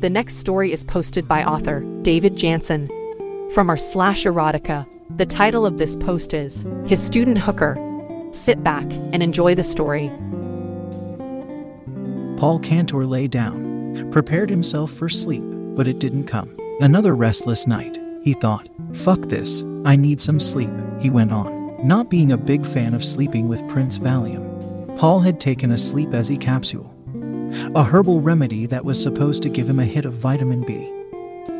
The next story is posted by author David Jansen from our slash erotica. The title of this post is His Student Hooker. Sit back and enjoy the story. Paul Cantor lay down, prepared himself for sleep, but it didn't come. Another restless night, he thought. Fuck this, I need some sleep, he went on, not being a big fan of sleeping with Prince Valium. Paul had taken a sleep as capsule, a herbal remedy that was supposed to give him a hit of vitamin B.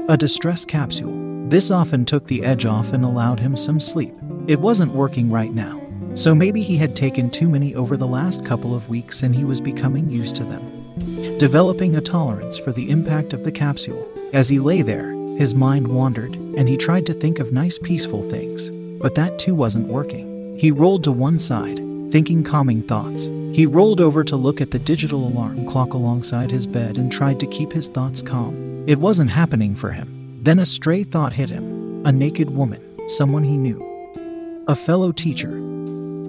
A distress capsule. This often took the edge off and allowed him some sleep. It wasn't working right now, so maybe he had taken too many over the last couple of weeks and he was becoming used to them. Developing a tolerance for the impact of the capsule. As he lay there, his mind wandered and he tried to think of nice, peaceful things, but that too wasn't working. He rolled to one side, thinking calming thoughts. He rolled over to look at the digital alarm clock alongside his bed and tried to keep his thoughts calm. It wasn't happening for him. Then a stray thought hit him a naked woman, someone he knew. A fellow teacher.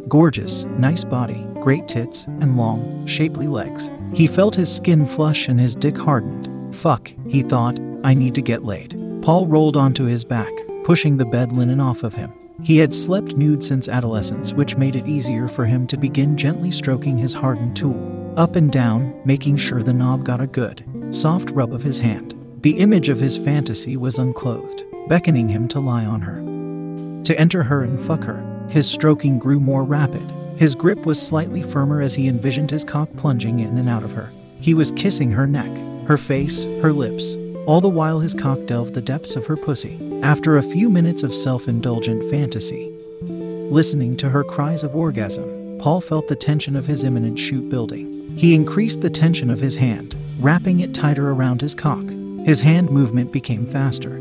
Gorgeous, nice body, great tits, and long, shapely legs. He felt his skin flush and his dick hardened. Fuck, he thought, I need to get laid. Paul rolled onto his back, pushing the bed linen off of him. He had slept nude since adolescence, which made it easier for him to begin gently stroking his hardened tool, up and down, making sure the knob got a good, soft rub of his hand. The image of his fantasy was unclothed, beckoning him to lie on her. To enter her and fuck her. His stroking grew more rapid. His grip was slightly firmer as he envisioned his cock plunging in and out of her. He was kissing her neck, her face, her lips, all the while his cock delved the depths of her pussy. After a few minutes of self indulgent fantasy, listening to her cries of orgasm, Paul felt the tension of his imminent shoot building. He increased the tension of his hand, wrapping it tighter around his cock. His hand movement became faster,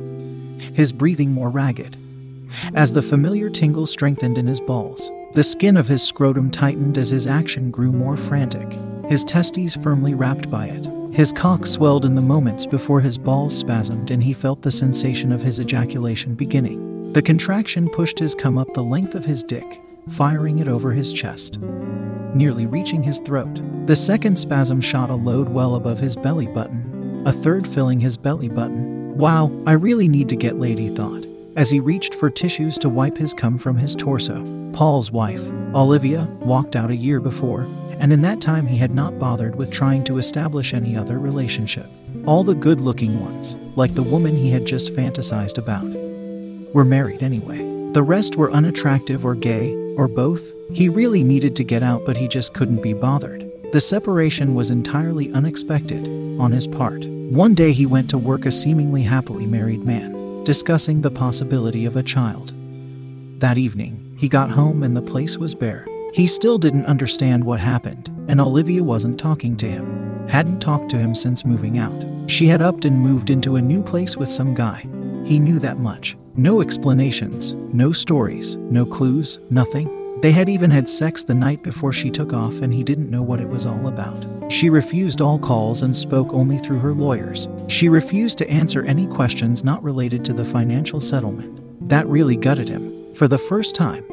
his breathing more ragged. As the familiar tingle strengthened in his balls, the skin of his scrotum tightened as his action grew more frantic, his testes firmly wrapped by it. His cock swelled in the moments before his balls spasmed and he felt the sensation of his ejaculation beginning. The contraction pushed his cum up the length of his dick, firing it over his chest, nearly reaching his throat. The second spasm shot a load well above his belly button, a third filling his belly button. Wow, I really need to get laid, he thought, as he reached for tissues to wipe his cum from his torso. Paul's wife, Olivia, walked out a year before, and in that time he had not bothered with trying to establish any other relationship. All the good looking ones, like the woman he had just fantasized about, were married anyway. The rest were unattractive or gay, or both. He really needed to get out, but he just couldn't be bothered. The separation was entirely unexpected on his part. One day he went to work a seemingly happily married man, discussing the possibility of a child. That evening, he got home and the place was bare. He still didn't understand what happened, and Olivia wasn't talking to him. Hadn't talked to him since moving out. She had upped and moved into a new place with some guy. He knew that much. No explanations, no stories, no clues, nothing. They had even had sex the night before she took off, and he didn't know what it was all about. She refused all calls and spoke only through her lawyers. She refused to answer any questions not related to the financial settlement. That really gutted him. For the first time,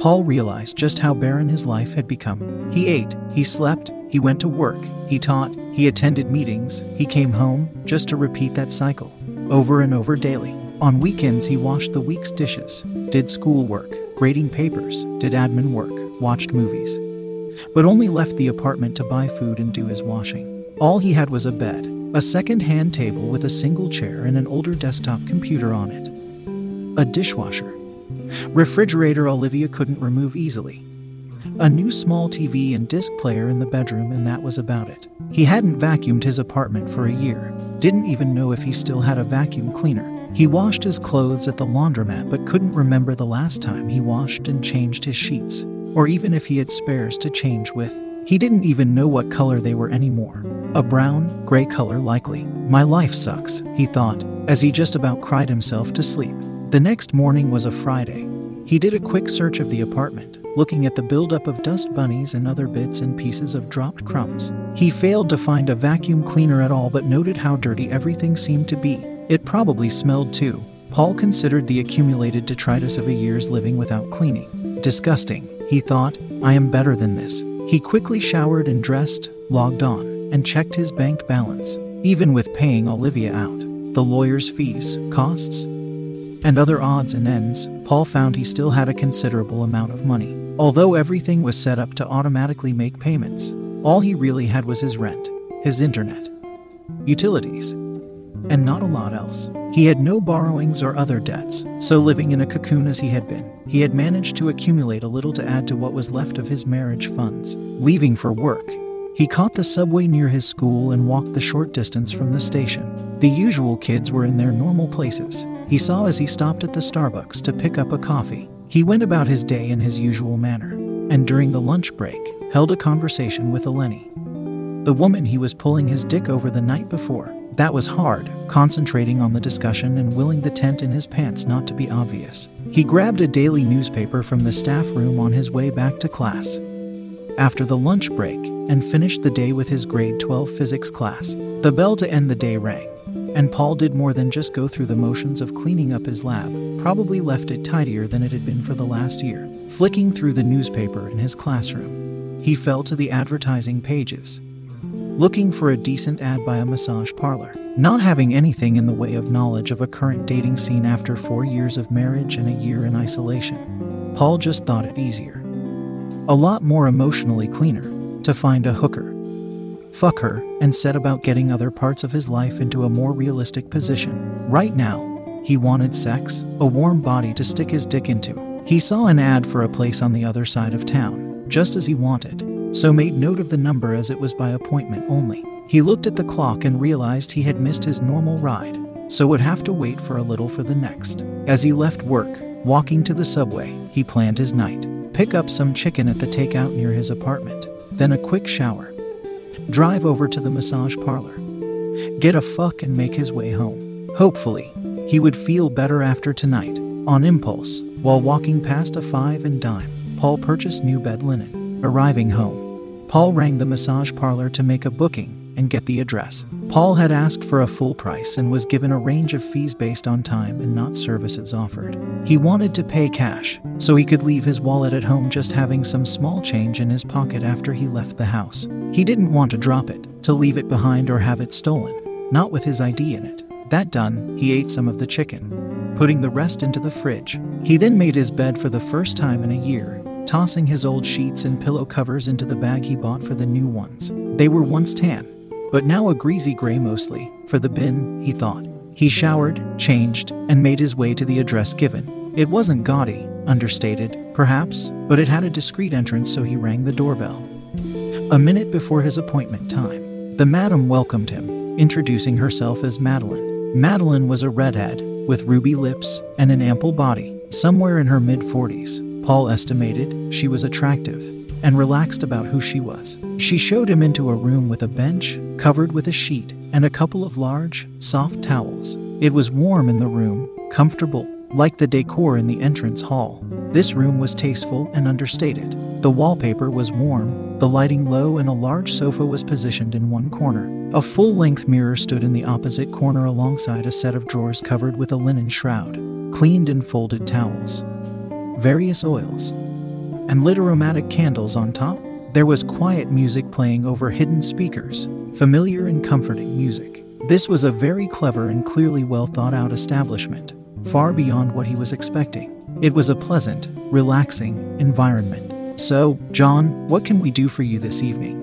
Paul realized just how barren his life had become. He ate, he slept, he went to work, he taught, he attended meetings, he came home, just to repeat that cycle, over and over daily. On weekends, he washed the week's dishes, did schoolwork, grading papers, did admin work, watched movies, but only left the apartment to buy food and do his washing. All he had was a bed, a second hand table with a single chair and an older desktop computer on it. A dishwasher. Refrigerator Olivia couldn't remove easily. A new small TV and disc player in the bedroom, and that was about it. He hadn't vacuumed his apartment for a year, didn't even know if he still had a vacuum cleaner. He washed his clothes at the laundromat but couldn't remember the last time he washed and changed his sheets, or even if he had spares to change with. He didn't even know what color they were anymore. A brown, gray color, likely. My life sucks, he thought, as he just about cried himself to sleep. The next morning was a Friday. He did a quick search of the apartment, looking at the buildup of dust bunnies and other bits and pieces of dropped crumbs. He failed to find a vacuum cleaner at all, but noted how dirty everything seemed to be. It probably smelled too. Paul considered the accumulated detritus of a year's living without cleaning. Disgusting, he thought. I am better than this. He quickly showered and dressed, logged on, and checked his bank balance. Even with paying Olivia out, the lawyer's fees, costs, and other odds and ends, Paul found he still had a considerable amount of money. Although everything was set up to automatically make payments, all he really had was his rent, his internet, utilities, and not a lot else. He had no borrowings or other debts, so living in a cocoon as he had been, he had managed to accumulate a little to add to what was left of his marriage funds. Leaving for work, he caught the subway near his school and walked the short distance from the station. The usual kids were in their normal places. He saw as he stopped at the Starbucks to pick up a coffee. He went about his day in his usual manner, and during the lunch break, held a conversation with Eleni, the woman he was pulling his dick over the night before. That was hard, concentrating on the discussion and willing the tent in his pants not to be obvious. He grabbed a daily newspaper from the staff room on his way back to class. After the lunch break, and finished the day with his grade 12 physics class. The bell to end the day rang, and Paul did more than just go through the motions of cleaning up his lab, probably left it tidier than it had been for the last year. Flicking through the newspaper in his classroom, he fell to the advertising pages, looking for a decent ad by a massage parlor. Not having anything in the way of knowledge of a current dating scene after four years of marriage and a year in isolation, Paul just thought it easier. A lot more emotionally cleaner to find a hooker, fuck her, and set about getting other parts of his life into a more realistic position. Right now, he wanted sex, a warm body to stick his dick into. He saw an ad for a place on the other side of town, just as he wanted, so made note of the number as it was by appointment only. He looked at the clock and realized he had missed his normal ride, so would have to wait for a little for the next. As he left work, walking to the subway, he planned his night. Pick up some chicken at the takeout near his apartment, then a quick shower. Drive over to the massage parlor. Get a fuck and make his way home. Hopefully, he would feel better after tonight. On impulse, while walking past a five and dime, Paul purchased new bed linen. Arriving home, Paul rang the massage parlor to make a booking and get the address. Paul had asked for a full price and was given a range of fees based on time and not services offered. He wanted to pay cash, so he could leave his wallet at home just having some small change in his pocket after he left the house. He didn't want to drop it, to leave it behind or have it stolen, not with his ID in it. That done, he ate some of the chicken, putting the rest into the fridge. He then made his bed for the first time in a year, tossing his old sheets and pillow covers into the bag he bought for the new ones. They were once tan, but now a greasy gray mostly, for the bin, he thought. He showered, changed, and made his way to the address given. It wasn't gaudy, understated, perhaps, but it had a discreet entrance, so he rang the doorbell. A minute before his appointment time, the madam welcomed him, introducing herself as Madeline. Madeline was a redhead, with ruby lips and an ample body. Somewhere in her mid 40s, Paul estimated she was attractive and relaxed about who she was. She showed him into a room with a bench covered with a sheet and a couple of large, soft towels. It was warm in the room, comfortable, like the decor in the entrance hall. This room was tasteful and understated. The wallpaper was warm, the lighting low, and a large sofa was positioned in one corner. A full length mirror stood in the opposite corner alongside a set of drawers covered with a linen shroud, cleaned and folded towels, various oils, and lit aromatic candles on top. There was quiet music playing over hidden speakers, familiar and comforting music. This was a very clever and clearly well thought out establishment, far beyond what he was expecting. It was a pleasant, relaxing environment. So, John, what can we do for you this evening?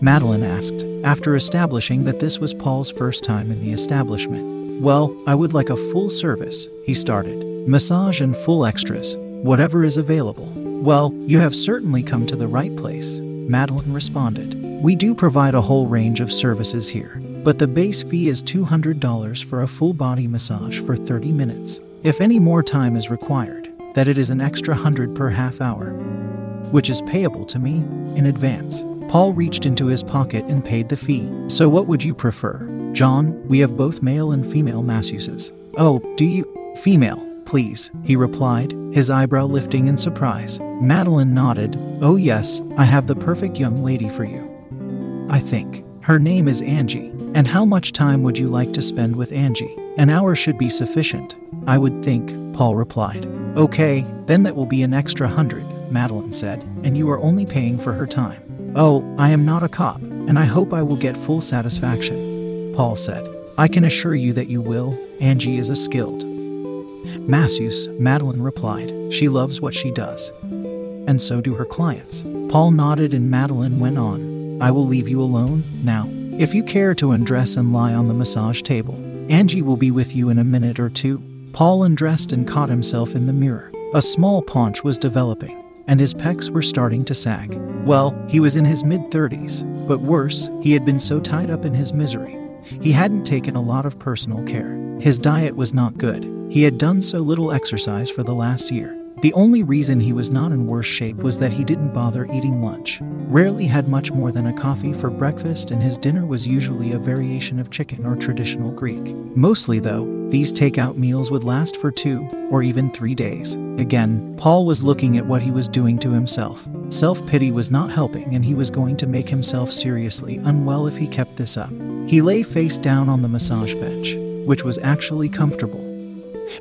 Madeline asked, after establishing that this was Paul's first time in the establishment. Well, I would like a full service, he started. Massage and full extras, whatever is available. Well, you have certainly come to the right place, Madeline responded. We do provide a whole range of services here, but the base fee is $200 for a full body massage for 30 minutes. If any more time is required, that it is an extra 100 per half hour, which is payable to me in advance. Paul reached into his pocket and paid the fee. So what would you prefer? John, we have both male and female masseuses. Oh, do you? Female, please, he replied, his eyebrow lifting in surprise. Madeline nodded. Oh, yes, I have the perfect young lady for you. I think. Her name is Angie. And how much time would you like to spend with Angie? An hour should be sufficient. I would think, Paul replied. Okay, then that will be an extra hundred, Madeline said, and you are only paying for her time. Oh, I am not a cop, and I hope I will get full satisfaction, Paul said. I can assure you that you will. Angie is a skilled. Masseuse, Madeline replied. She loves what she does. And so do her clients. Paul nodded and Madeline went on. I will leave you alone now. If you care to undress and lie on the massage table, Angie will be with you in a minute or two. Paul undressed and caught himself in the mirror. A small paunch was developing and his pecs were starting to sag. Well, he was in his mid 30s, but worse, he had been so tied up in his misery. He hadn't taken a lot of personal care. His diet was not good. He had done so little exercise for the last year. The only reason he was not in worse shape was that he didn't bother eating lunch, rarely had much more than a coffee for breakfast, and his dinner was usually a variation of chicken or traditional Greek. Mostly, though, these takeout meals would last for two or even three days. Again, Paul was looking at what he was doing to himself. Self pity was not helping, and he was going to make himself seriously unwell if he kept this up. He lay face down on the massage bench, which was actually comfortable,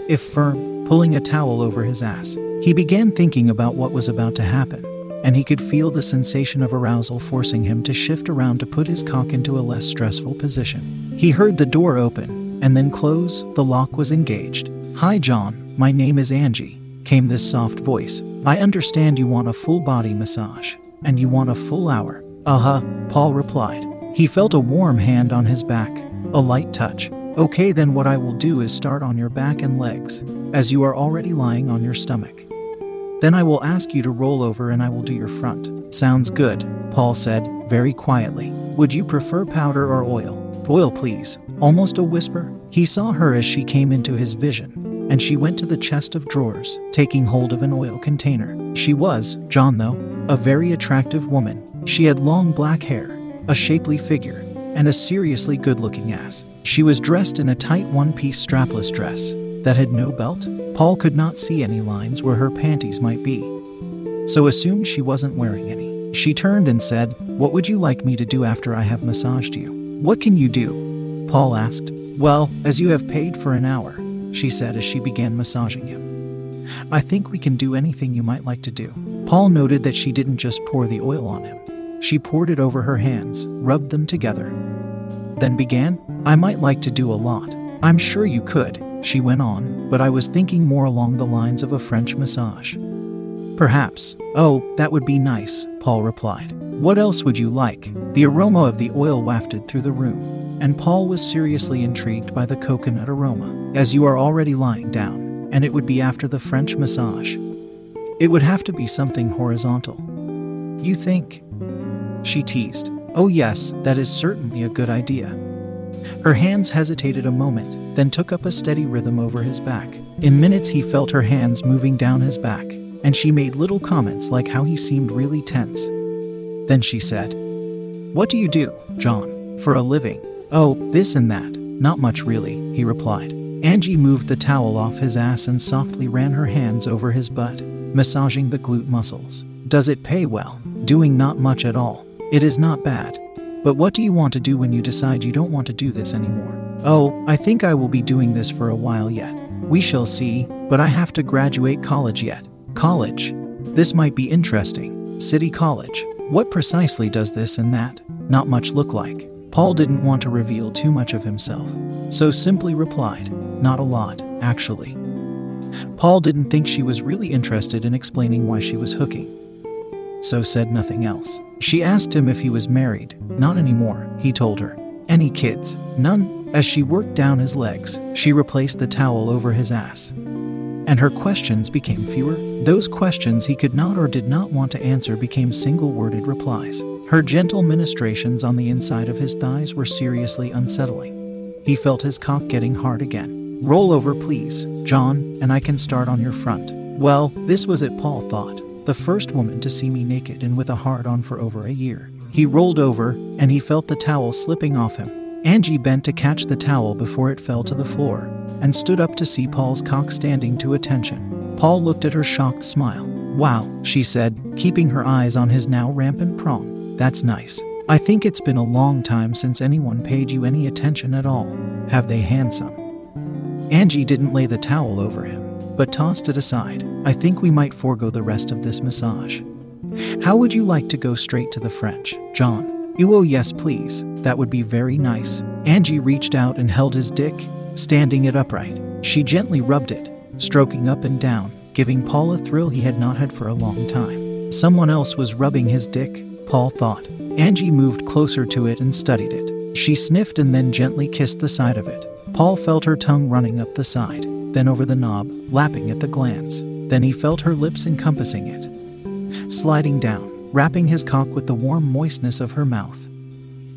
if firm, pulling a towel over his ass. He began thinking about what was about to happen, and he could feel the sensation of arousal forcing him to shift around to put his cock into a less stressful position. He heard the door open and then close, the lock was engaged. Hi, John, my name is Angie, came this soft voice. I understand you want a full body massage, and you want a full hour. Uh huh, Paul replied. He felt a warm hand on his back, a light touch. Okay, then what I will do is start on your back and legs, as you are already lying on your stomach. Then I will ask you to roll over and I will do your front. Sounds good, Paul said, very quietly. Would you prefer powder or oil? Oil, please. Almost a whisper. He saw her as she came into his vision, and she went to the chest of drawers, taking hold of an oil container. She was, John though, a very attractive woman. She had long black hair, a shapely figure, and a seriously good looking ass. She was dressed in a tight one piece strapless dress that had no belt Paul could not see any lines where her panties might be, so assumed she wasn't wearing any. She turned and said, What would you like me to do after I have massaged you? What can you do? Paul asked. Well, as you have paid for an hour, she said as she began massaging him. I think we can do anything you might like to do. Paul noted that she didn't just pour the oil on him, she poured it over her hands, rubbed them together, then began, I might like to do a lot. I'm sure you could, she went on, but I was thinking more along the lines of a French massage. Perhaps. Oh, that would be nice, Paul replied. What else would you like? The aroma of the oil wafted through the room, and Paul was seriously intrigued by the coconut aroma. As you are already lying down, and it would be after the French massage. It would have to be something horizontal. You think? She teased. Oh, yes, that is certainly a good idea. Her hands hesitated a moment, then took up a steady rhythm over his back. In minutes, he felt her hands moving down his back, and she made little comments like how he seemed really tense. Then she said, What do you do, John, for a living? Oh, this and that. Not much, really, he replied. Angie moved the towel off his ass and softly ran her hands over his butt, massaging the glute muscles. Does it pay well? Doing not much at all. It is not bad. But what do you want to do when you decide you don't want to do this anymore? Oh, I think I will be doing this for a while yet. We shall see, but I have to graduate college yet. College? This might be interesting. City College. What precisely does this and that not much look like? Paul didn't want to reveal too much of himself, so simply replied, Not a lot, actually. Paul didn't think she was really interested in explaining why she was hooking, so said nothing else. She asked him if he was married. Not anymore, he told her. Any kids? None. As she worked down his legs, she replaced the towel over his ass. And her questions became fewer. Those questions he could not or did not want to answer became single worded replies. Her gentle ministrations on the inside of his thighs were seriously unsettling. He felt his cock getting hard again. Roll over, please, John, and I can start on your front. Well, this was it, Paul thought. The first woman to see me naked and with a hard on for over a year. He rolled over, and he felt the towel slipping off him. Angie bent to catch the towel before it fell to the floor, and stood up to see Paul's cock standing to attention. Paul looked at her shocked smile. Wow, she said, keeping her eyes on his now rampant prong. That's nice. I think it's been a long time since anyone paid you any attention at all. Have they handsome? Angie didn't lay the towel over him, but tossed it aside. I think we might forego the rest of this massage. How would you like to go straight to the French, John? Oh, yes, please. That would be very nice. Angie reached out and held his dick, standing it upright. She gently rubbed it, stroking up and down, giving Paul a thrill he had not had for a long time. Someone else was rubbing his dick, Paul thought. Angie moved closer to it and studied it. She sniffed and then gently kissed the side of it. Paul felt her tongue running up the side, then over the knob, lapping at the glands. Then he felt her lips encompassing it, sliding down, wrapping his cock with the warm moistness of her mouth.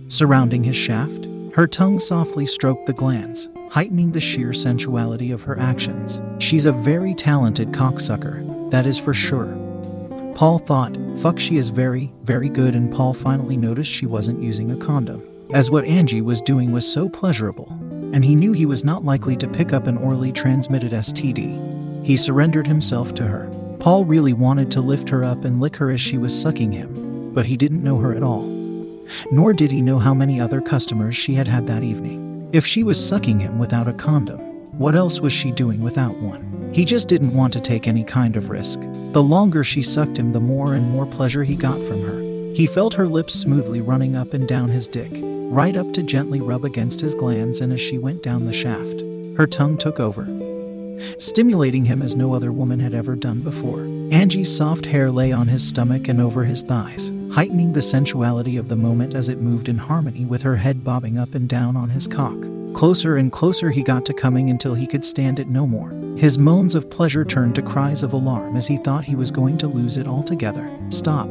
Surrounding his shaft, her tongue softly stroked the glands, heightening the sheer sensuality of her actions. She's a very talented cocksucker, that is for sure. Paul thought, fuck, she is very, very good, and Paul finally noticed she wasn't using a condom, as what Angie was doing was so pleasurable, and he knew he was not likely to pick up an orally transmitted STD. He surrendered himself to her. Paul really wanted to lift her up and lick her as she was sucking him, but he didn't know her at all. Nor did he know how many other customers she had had that evening. If she was sucking him without a condom, what else was she doing without one? He just didn't want to take any kind of risk. The longer she sucked him, the more and more pleasure he got from her. He felt her lips smoothly running up and down his dick, right up to gently rub against his glands, and as she went down the shaft, her tongue took over, stimulating him as no other woman had ever done before. Angie's soft hair lay on his stomach and over his thighs, heightening the sensuality of the moment as it moved in harmony with her head bobbing up and down on his cock. Closer and closer he got to coming until he could stand it no more. His moans of pleasure turned to cries of alarm as he thought he was going to lose it altogether. Stop.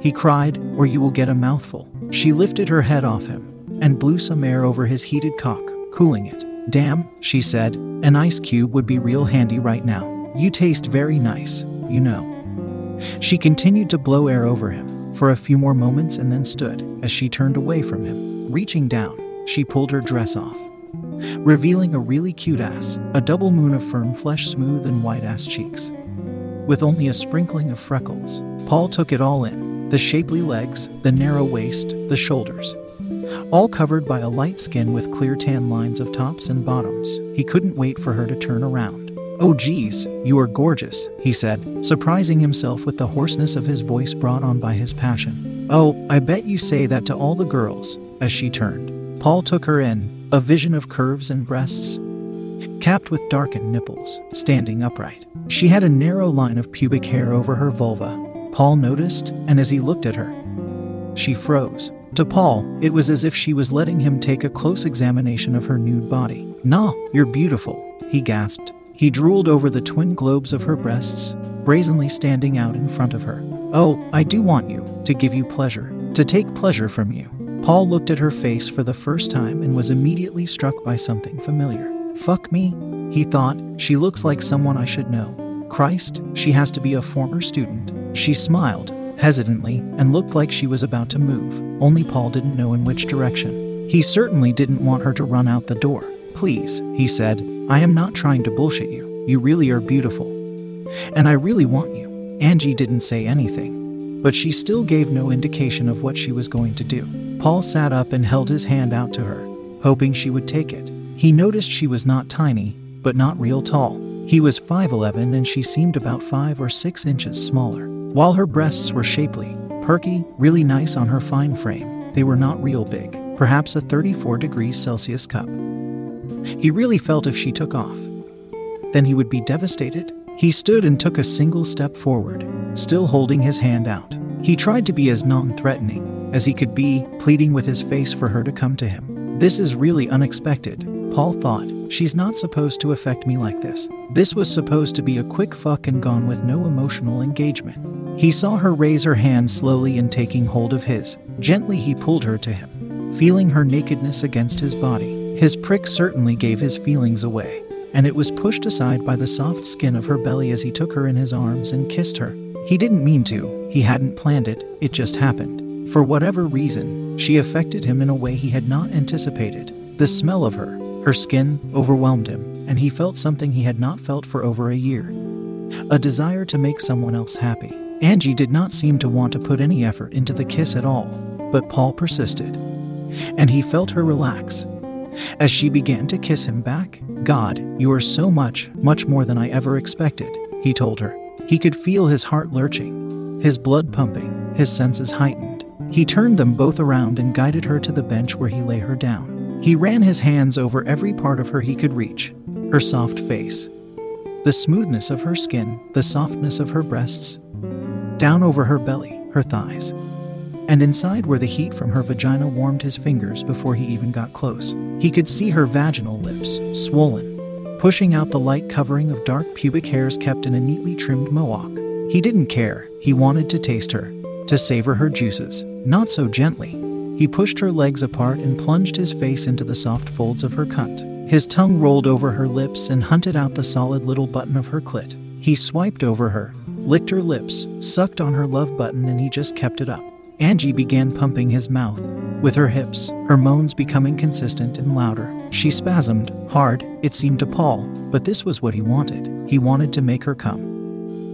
He cried, or you will get a mouthful. She lifted her head off him and blew some air over his heated cock, cooling it. Damn, she said, an ice cube would be real handy right now. You taste very nice, you know. She continued to blow air over him for a few more moments and then stood as she turned away from him. Reaching down, she pulled her dress off, revealing a really cute ass, a double moon of firm flesh, smooth and white ass cheeks. With only a sprinkling of freckles, Paul took it all in the shapely legs, the narrow waist, the shoulders, all covered by a light skin with clear tan lines of tops and bottoms. He couldn't wait for her to turn around. Oh, geez, you are gorgeous, he said, surprising himself with the hoarseness of his voice brought on by his passion. Oh, I bet you say that to all the girls, as she turned. Paul took her in, a vision of curves and breasts, capped with darkened nipples, standing upright. She had a narrow line of pubic hair over her vulva. Paul noticed, and as he looked at her, she froze. To Paul, it was as if she was letting him take a close examination of her nude body. Nah, you're beautiful, he gasped. He drooled over the twin globes of her breasts, brazenly standing out in front of her. Oh, I do want you, to give you pleasure, to take pleasure from you. Paul looked at her face for the first time and was immediately struck by something familiar. Fuck me, he thought, she looks like someone I should know. Christ, she has to be a former student. She smiled, hesitantly, and looked like she was about to move, only Paul didn't know in which direction. He certainly didn't want her to run out the door. Please, he said, I am not trying to bullshit you. You really are beautiful. And I really want you. Angie didn't say anything, but she still gave no indication of what she was going to do. Paul sat up and held his hand out to her, hoping she would take it. He noticed she was not tiny, but not real tall. He was 5'11 and she seemed about 5 or 6 inches smaller. While her breasts were shapely, perky, really nice on her fine frame, they were not real big, perhaps a 34 degrees Celsius cup. He really felt if she took off, then he would be devastated. He stood and took a single step forward, still holding his hand out. He tried to be as non threatening as he could be, pleading with his face for her to come to him. This is really unexpected. Paul thought, she's not supposed to affect me like this. This was supposed to be a quick fuck and gone with no emotional engagement. He saw her raise her hand slowly and taking hold of his. Gently, he pulled her to him, feeling her nakedness against his body. His prick certainly gave his feelings away, and it was pushed aside by the soft skin of her belly as he took her in his arms and kissed her. He didn't mean to, he hadn't planned it, it just happened. For whatever reason, she affected him in a way he had not anticipated. The smell of her, her skin, overwhelmed him, and he felt something he had not felt for over a year a desire to make someone else happy. Angie did not seem to want to put any effort into the kiss at all, but Paul persisted, and he felt her relax. As she began to kiss him back, God, you are so much, much more than I ever expected, he told her. He could feel his heart lurching, his blood pumping, his senses heightened. He turned them both around and guided her to the bench where he lay her down. He ran his hands over every part of her he could reach her soft face, the smoothness of her skin, the softness of her breasts, down over her belly, her thighs, and inside where the heat from her vagina warmed his fingers before he even got close. He could see her vaginal lips, swollen, pushing out the light covering of dark pubic hairs kept in a neatly trimmed mohawk. He didn't care, he wanted to taste her, to savor her juices, not so gently. He pushed her legs apart and plunged his face into the soft folds of her cunt. His tongue rolled over her lips and hunted out the solid little button of her clit. He swiped over her, licked her lips, sucked on her love button, and he just kept it up. Angie began pumping his mouth with her hips, her moans becoming consistent and louder. She spasmed, hard, it seemed to Paul, but this was what he wanted. He wanted to make her come.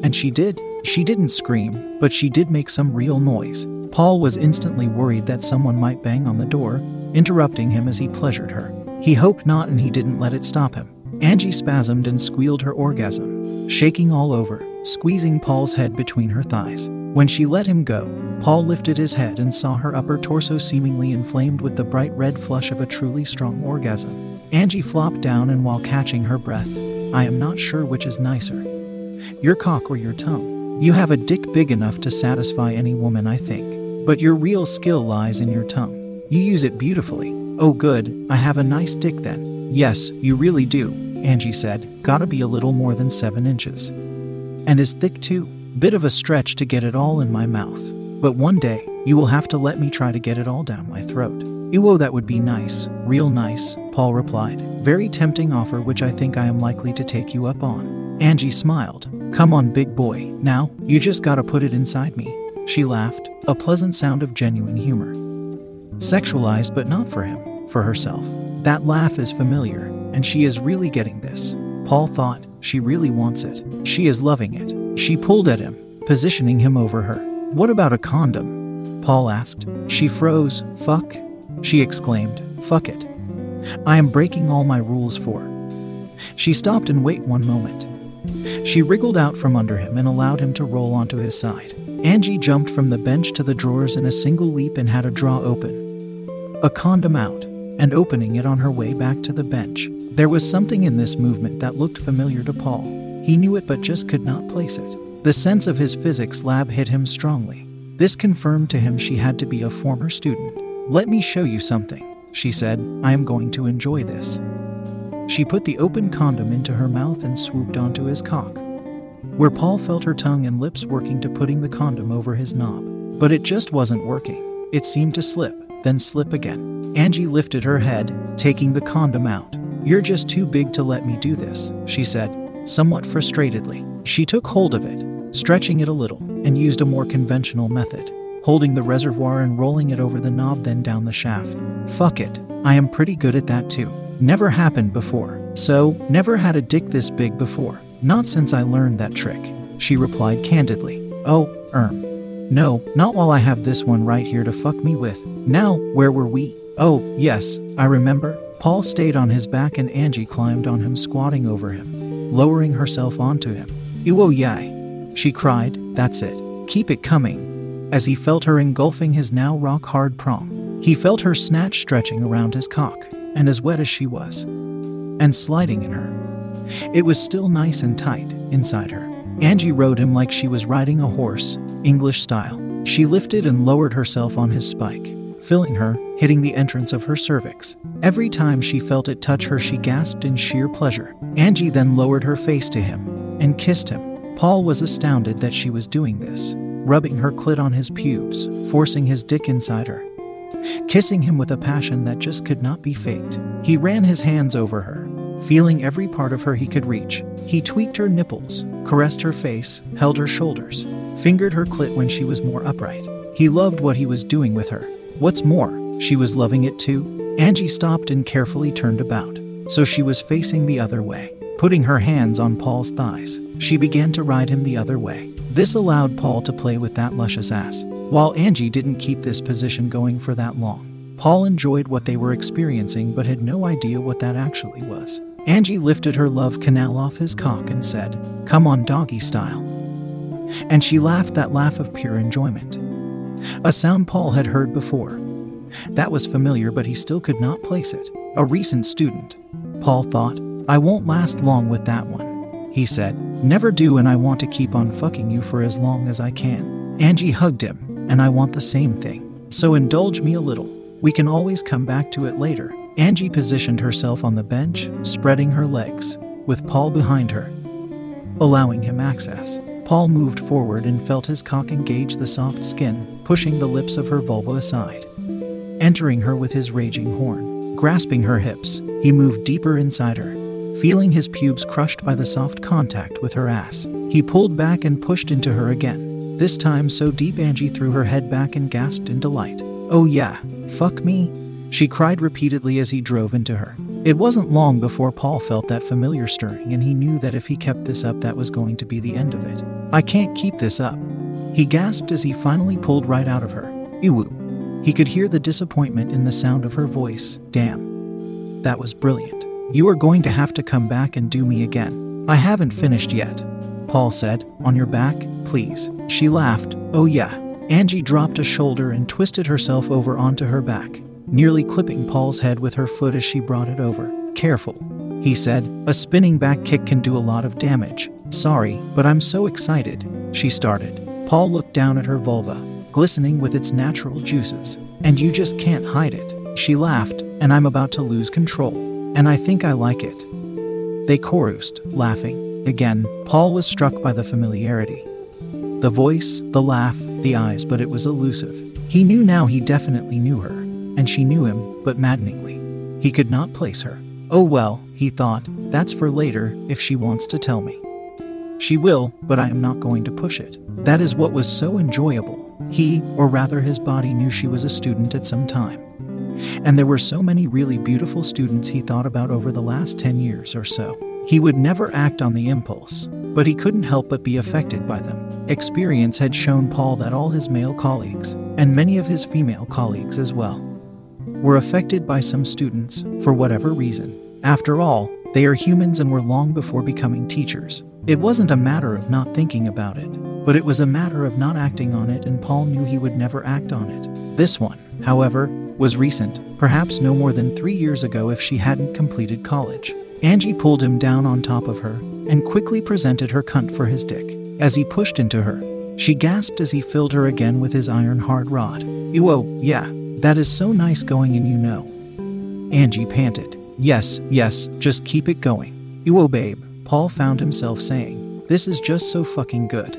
And she did. She didn't scream, but she did make some real noise. Paul was instantly worried that someone might bang on the door, interrupting him as he pleasured her. He hoped not, and he didn't let it stop him. Angie spasmed and squealed her orgasm, shaking all over, squeezing Paul's head between her thighs. When she let him go, Paul lifted his head and saw her upper torso seemingly inflamed with the bright red flush of a truly strong orgasm. Angie flopped down, and while catching her breath, I am not sure which is nicer your cock or your tongue. You have a dick big enough to satisfy any woman, I think. But your real skill lies in your tongue. You use it beautifully. Oh, good, I have a nice dick then. Yes, you really do, Angie said. Gotta be a little more than seven inches. And is thick too. Bit of a stretch to get it all in my mouth. But one day, you will have to let me try to get it all down my throat. Ewo, oh, that would be nice, real nice, Paul replied. Very tempting offer, which I think I am likely to take you up on. Angie smiled. Come on, big boy. Now, you just gotta put it inside me. She laughed, a pleasant sound of genuine humor. Sexualized, but not for him, for herself. That laugh is familiar, and she is really getting this. Paul thought, she really wants it. She is loving it. She pulled at him, positioning him over her. What about a condom? Paul asked. She froze. Fuck? She exclaimed. Fuck it. I am breaking all my rules for. She stopped and wait one moment. She wriggled out from under him and allowed him to roll onto his side. Angie jumped from the bench to the drawers in a single leap and had a drawer open, a condom out, and opening it on her way back to the bench. There was something in this movement that looked familiar to Paul. He knew it but just could not place it. The sense of his physics lab hit him strongly. This confirmed to him she had to be a former student. Let me show you something, she said. I am going to enjoy this. She put the open condom into her mouth and swooped onto his cock, where Paul felt her tongue and lips working to putting the condom over his knob. But it just wasn't working. It seemed to slip, then slip again. Angie lifted her head, taking the condom out. You're just too big to let me do this, she said, somewhat frustratedly. She took hold of it, stretching it a little, and used a more conventional method, holding the reservoir and rolling it over the knob, then down the shaft. Fuck it, I am pretty good at that too. Never happened before. So, never had a dick this big before. Not since I learned that trick, she replied candidly. Oh, erm. No, not while I have this one right here to fuck me with. Now, where were we? Oh, yes, I remember. Paul stayed on his back and Angie climbed on him, squatting over him, lowering herself onto him. Ewo yai, she cried. That's it. Keep it coming. As he felt her engulfing his now rock hard prong, he felt her snatch stretching around his cock and as wet as she was, and sliding in her. It was still nice and tight inside her. Angie rode him like she was riding a horse, English style. She lifted and lowered herself on his spike, filling her, hitting the entrance of her cervix. Every time she felt it touch her, she gasped in sheer pleasure. Angie then lowered her face to him and kissed him. Paul was astounded that she was doing this, rubbing her clit on his pubes, forcing his dick inside her, kissing him with a passion that just could not be faked. He ran his hands over her, feeling every part of her he could reach. He tweaked her nipples, caressed her face, held her shoulders, fingered her clit when she was more upright. He loved what he was doing with her. What's more, she was loving it too. Angie stopped and carefully turned about, so she was facing the other way. Putting her hands on Paul's thighs, she began to ride him the other way. This allowed Paul to play with that luscious ass. While Angie didn't keep this position going for that long, Paul enjoyed what they were experiencing but had no idea what that actually was. Angie lifted her love canal off his cock and said, Come on, doggy style. And she laughed that laugh of pure enjoyment. A sound Paul had heard before. That was familiar, but he still could not place it. A recent student. Paul thought, I won't last long with that one. He said, Never do, and I want to keep on fucking you for as long as I can. Angie hugged him, and I want the same thing. So indulge me a little. We can always come back to it later. Angie positioned herself on the bench, spreading her legs, with Paul behind her, allowing him access. Paul moved forward and felt his cock engage the soft skin, pushing the lips of her vulva aside. Entering her with his raging horn, grasping her hips, he moved deeper inside her, feeling his pubes crushed by the soft contact with her ass. He pulled back and pushed into her again, this time so deep Angie threw her head back and gasped in delight. Oh yeah, fuck me, she cried repeatedly as he drove into her. It wasn't long before Paul felt that familiar stirring, and he knew that if he kept this up, that was going to be the end of it. I can't keep this up. He gasped as he finally pulled right out of her. Ew. He could hear the disappointment in the sound of her voice. Damn. That was brilliant. You are going to have to come back and do me again. I haven't finished yet. Paul said, On your back, please. She laughed. Oh, yeah. Angie dropped a shoulder and twisted herself over onto her back nearly clipping Paul's head with her foot as she brought it over. Careful, he said. A spinning back kick can do a lot of damage. Sorry, but I'm so excited, she started. Paul looked down at her vulva, glistening with its natural juices. And you just can't hide it. She laughed, and I'm about to lose control. And I think I like it. They chorused, laughing. Again, Paul was struck by the familiarity. The voice, the laugh, the eyes, but it was elusive. He knew now he definitely knew her and she knew him, but maddeningly. He could not place her. Oh well, he thought, that's for later if she wants to tell me. She will, but I am not going to push it. That is what was so enjoyable. He, or rather his body, knew she was a student at some time. And there were so many really beautiful students he thought about over the last 10 years or so. He would never act on the impulse, but he couldn't help but be affected by them. Experience had shown Paul that all his male colleagues, and many of his female colleagues as well, were affected by some students for whatever reason. After all, they are humans and were long before becoming teachers. It wasn't a matter of not thinking about it, but it was a matter of not acting on it, and Paul knew he would never act on it. This one, however, was recent, perhaps no more than three years ago if she hadn't completed college. Angie pulled him down on top of her and quickly presented her cunt for his dick. As he pushed into her, she gasped as he filled her again with his iron hard rod. Ewo, oh, yeah, that is so nice going and you know. Angie panted. Yes, yes, just keep it going. Ewo babe, Paul found himself saying. This is just so fucking good.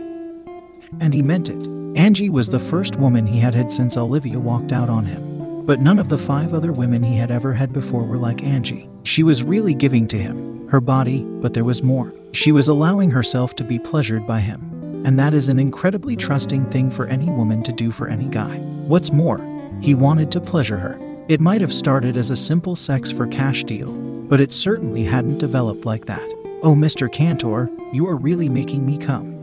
And he meant it. Angie was the first woman he had had since Olivia walked out on him. But none of the five other women he had ever had before were like Angie. She was really giving to him, her body, but there was more. She was allowing herself to be pleasured by him. And that is an incredibly trusting thing for any woman to do for any guy. What's more, he wanted to pleasure her. It might have started as a simple sex for cash deal, but it certainly hadn't developed like that. Oh, Mr. Cantor, you are really making me come.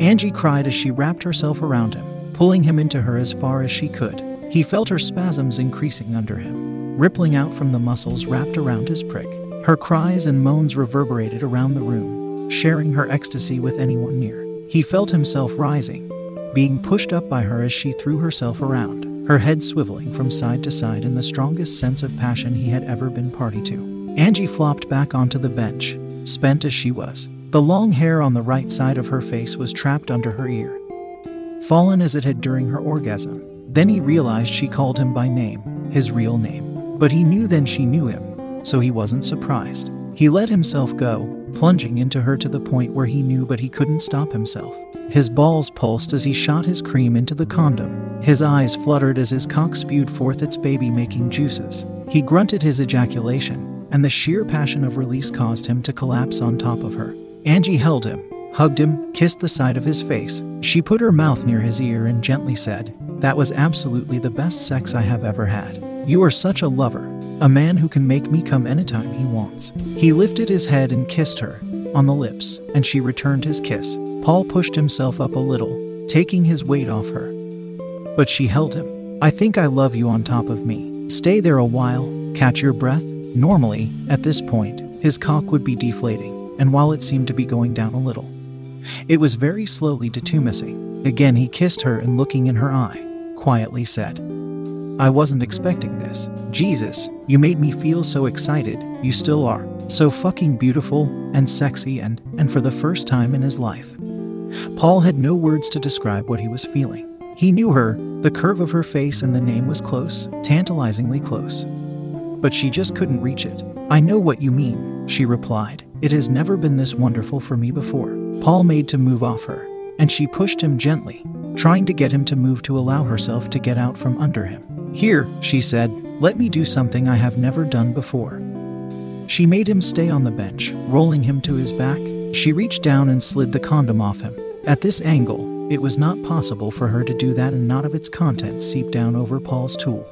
Angie cried as she wrapped herself around him, pulling him into her as far as she could. He felt her spasms increasing under him, rippling out from the muscles wrapped around his prick. Her cries and moans reverberated around the room, sharing her ecstasy with anyone near. He felt himself rising, being pushed up by her as she threw herself around her head swiveling from side to side in the strongest sense of passion he had ever been party to. Angie flopped back onto the bench, spent as she was. The long hair on the right side of her face was trapped under her ear, fallen as it had during her orgasm. Then he realized she called him by name, his real name. But he knew then she knew him, so he wasn't surprised. He let himself go, plunging into her to the point where he knew but he couldn't stop himself. His balls pulsed as he shot his cream into the condom. His eyes fluttered as his cock spewed forth its baby making juices. He grunted his ejaculation, and the sheer passion of release caused him to collapse on top of her. Angie held him, hugged him, kissed the side of his face. She put her mouth near his ear and gently said, That was absolutely the best sex I have ever had. You are such a lover, a man who can make me come anytime he wants. He lifted his head and kissed her on the lips, and she returned his kiss. Paul pushed himself up a little, taking his weight off her. But she held him. I think I love you on top of me. Stay there a while, catch your breath. Normally, at this point, his cock would be deflating, and while it seemed to be going down a little, it was very slowly detumescing. Again, he kissed her and looking in her eye, quietly said, I wasn't expecting this. Jesus, you made me feel so excited. You still are. So fucking beautiful and sexy and and for the first time in his life. Paul had no words to describe what he was feeling. He knew her, the curve of her face and the name was close, tantalizingly close. But she just couldn't reach it. I know what you mean, she replied. It has never been this wonderful for me before. Paul made to move off her, and she pushed him gently, trying to get him to move to allow herself to get out from under him. Here, she said, let me do something I have never done before. She made him stay on the bench, rolling him to his back. She reached down and slid the condom off him. At this angle, it was not possible for her to do that and not of its contents seep down over Paul's tool.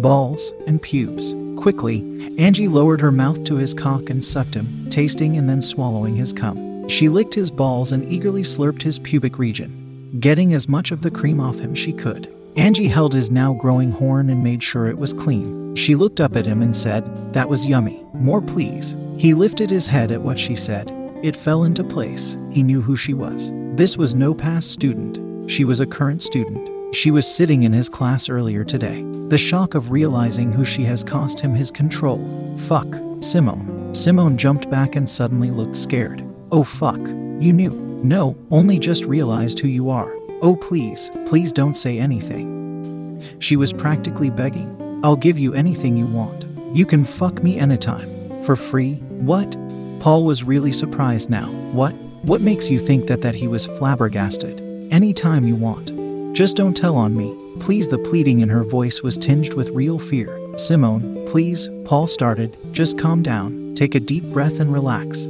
Balls and pubes. Quickly, Angie lowered her mouth to his cock and sucked him, tasting and then swallowing his cum. She licked his balls and eagerly slurped his pubic region, getting as much of the cream off him she could. Angie held his now growing horn and made sure it was clean. She looked up at him and said, That was yummy. More, please. He lifted his head at what she said. It fell into place. He knew who she was. This was no past student. She was a current student. She was sitting in his class earlier today. The shock of realizing who she has cost him his control. Fuck. Simone. Simone jumped back and suddenly looked scared. Oh fuck. You knew. No, only just realized who you are. Oh, please, please don't say anything. She was practically begging. I'll give you anything you want. You can fuck me anytime. For free? What? Paul was really surprised now. What? What makes you think that that he was flabbergasted? Anytime you want. Just don't tell on me. Please, the pleading in her voice was tinged with real fear. Simone, please, Paul started. Just calm down. Take a deep breath and relax.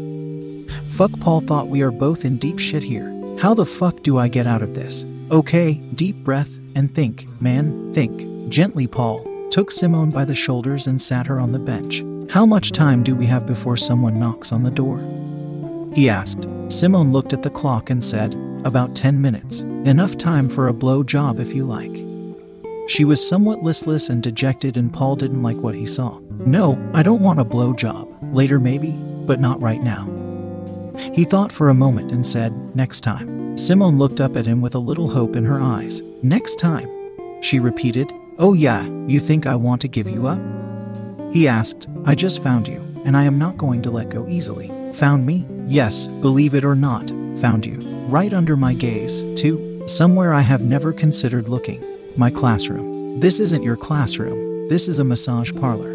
Fuck, Paul thought we are both in deep shit here. How the fuck do I get out of this? Okay, deep breath and think, man, think. Gently, Paul took Simone by the shoulders and sat her on the bench. How much time do we have before someone knocks on the door? He asked. Simone looked at the clock and said, About 10 minutes. Enough time for a blow job if you like. She was somewhat listless and dejected, and Paul didn't like what he saw. No, I don't want a blow job. Later, maybe, but not right now. He thought for a moment and said, Next time. Simone looked up at him with a little hope in her eyes. Next time? She repeated, Oh, yeah, you think I want to give you up? He asked, I just found you, and I am not going to let go easily. Found me? Yes, believe it or not, found you. Right under my gaze, too. Somewhere I have never considered looking. My classroom. This isn't your classroom, this is a massage parlor.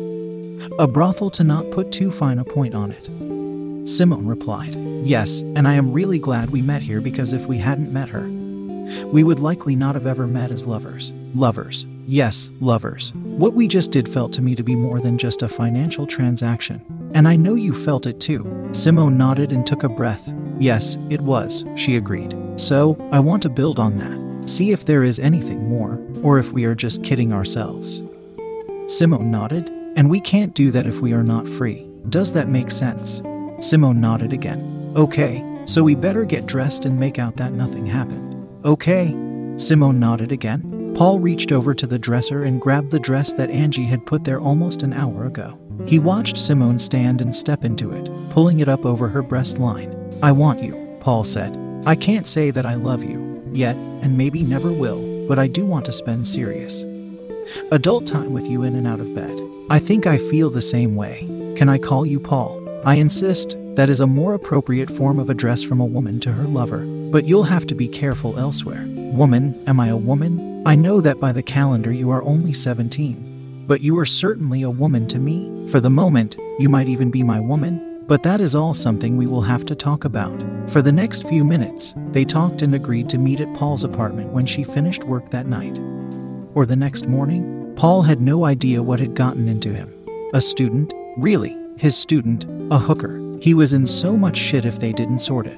A brothel to not put too fine a point on it. Simone replied, Yes, and I am really glad we met here because if we hadn't met her, we would likely not have ever met as lovers. Lovers. Yes, lovers. What we just did felt to me to be more than just a financial transaction. And I know you felt it too. Simone nodded and took a breath. Yes, it was, she agreed. So, I want to build on that. See if there is anything more, or if we are just kidding ourselves. Simone nodded. And we can't do that if we are not free. Does that make sense? Simone nodded again. Okay, so we better get dressed and make out that nothing happened. Okay. Simone nodded again. Paul reached over to the dresser and grabbed the dress that Angie had put there almost an hour ago. He watched Simone stand and step into it, pulling it up over her breast line. I want you, Paul said. I can't say that I love you, yet, and maybe never will, but I do want to spend serious adult time with you in and out of bed. I think I feel the same way. Can I call you Paul? I insist, that is a more appropriate form of address from a woman to her lover, but you'll have to be careful elsewhere. Woman, am I a woman? I know that by the calendar you are only 17, but you are certainly a woman to me. For the moment, you might even be my woman, but that is all something we will have to talk about. For the next few minutes, they talked and agreed to meet at Paul's apartment when she finished work that night. Or the next morning, Paul had no idea what had gotten into him. A student? Really, his student, a hooker. He was in so much shit if they didn't sort it.